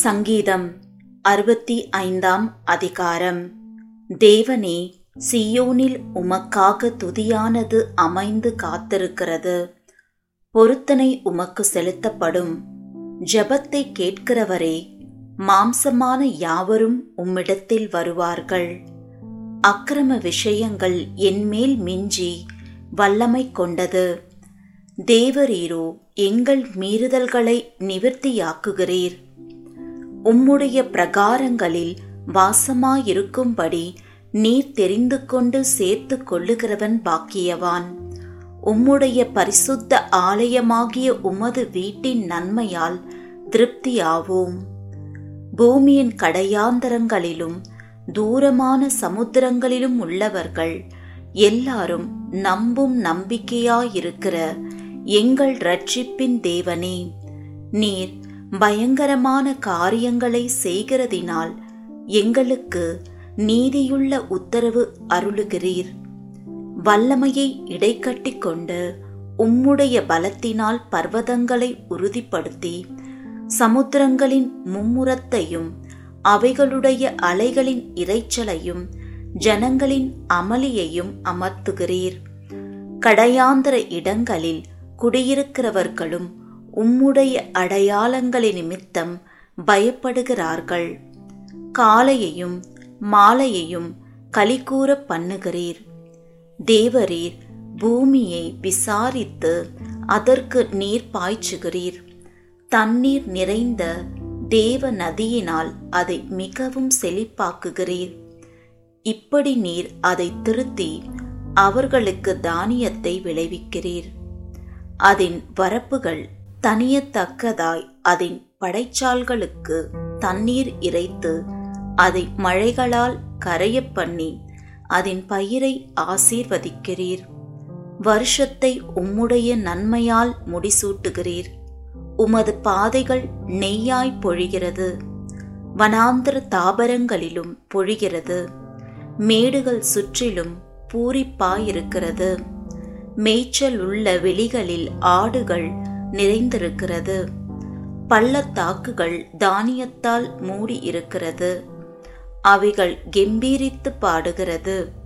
சங்கீதம் அறுபத்தி ஐந்தாம் அதிகாரம். தேவனே சியோனில் உமக்காக துதியானது அமைந்து காத்திருக்கிறது. பொருத்தனை உமக்கு செலுத்தப்படும். ஜபத்தை கேட்கிறவரே மாம்சமான யாவரும் உம்மிடத்தில் வருவார்கள். அக்கிரம விஷயங்கள் என்மேல் மிஞ்சி வல்லமை கொண்டது. தேவரீரோ எங்கள் மீறுதல்களை நிவர்த்தியாக்குகிறீர். உம்முடைய பிரகாரங்களில் வாசமாயிருக்கும்படி நீர் தெரிந்து கொண்டு சேர்த்து கொள்ளுகிறவன் பாக்கியவான். உம்முடைய பரிசுத்த ஆலயமாகிய உமது வீட்டின் நன்மையால் திருப்தியாவோம். பூமியின் கடையாந்தரங்களிலும் தூரமான சமுத்திரங்களிலும் உள்ளவர்கள் எல்லாரும் நம்பும் நம்பிக்கையாயிருக்கிற எங்கள் ரட்சிப்பின் தேவனே நீர் பயங்கரமான காரியங்களை செய்கிறதினால் எங்களுக்கு நீதியுள்ள உத்தரவு அருளுகிறீர். வல்லமையை இடைக்கட்டி கொண்டு உம்முடைய பலத்தினால் பர்வதங்களை உறுதிப்படுத்தி சமுத்திரங்களின் மும்முரத்தையும் அவைகளுடைய அலைகளின் இரைச்சலையும் ஜனங்களின் அமளியையும் அமர்த்துகிறீர். கடையாந்தர இடங்களில் குடியிருக்கிறவர்களும் உம்முடைய அடையாளங்களின் நிமித்தம் பயப்படுகிறார்கள். காலையையும் மாலையையும் கலிகூற பண்ணுகிறீர். தேவரீர் பூமியை விசாரித்து அதற்கு நீர் பாய்ச்சுகிறீர். தண்ணீர் நிறைந்த தேவ நதியினால் அதை மிகவும் செழிப்பாக்குகிறீர். இப்படி நீர் அதை திருத்தி அவர்களுக்கு தானியத்தை விளைவிக்கிறீர். அதன் வரப்புகள் தனியத்தக்கதாய் அதன் படைச்சால்களுக்கு தண்ணீர் இறைத்து அதை மழைகளால் கரையப் பண்ணி அதன் பயிரை ஆசீர்வதிக்கிறீர். வருஷத்தை உம்முடைய நன்மையால் முடிசூட்டுகிறீர். உமது பாதைகள் நெய்யாய் பொழிகிறது. வனாந்திர தாபரங்களிலும் பொழிகிறது. மேடுகள் சுற்றிலும் பூரிப்பாயிருக்கிறது. மேய்ச்சல் உள்ள வெளிகளில் ஆடுகள் நிறைந்திருக்கிறது. பள்ளத்தாக்குகள் தானியத்தால் மூடி இருக்கிறது அவைகள் கெம்பீரித்து பாடுகிறது.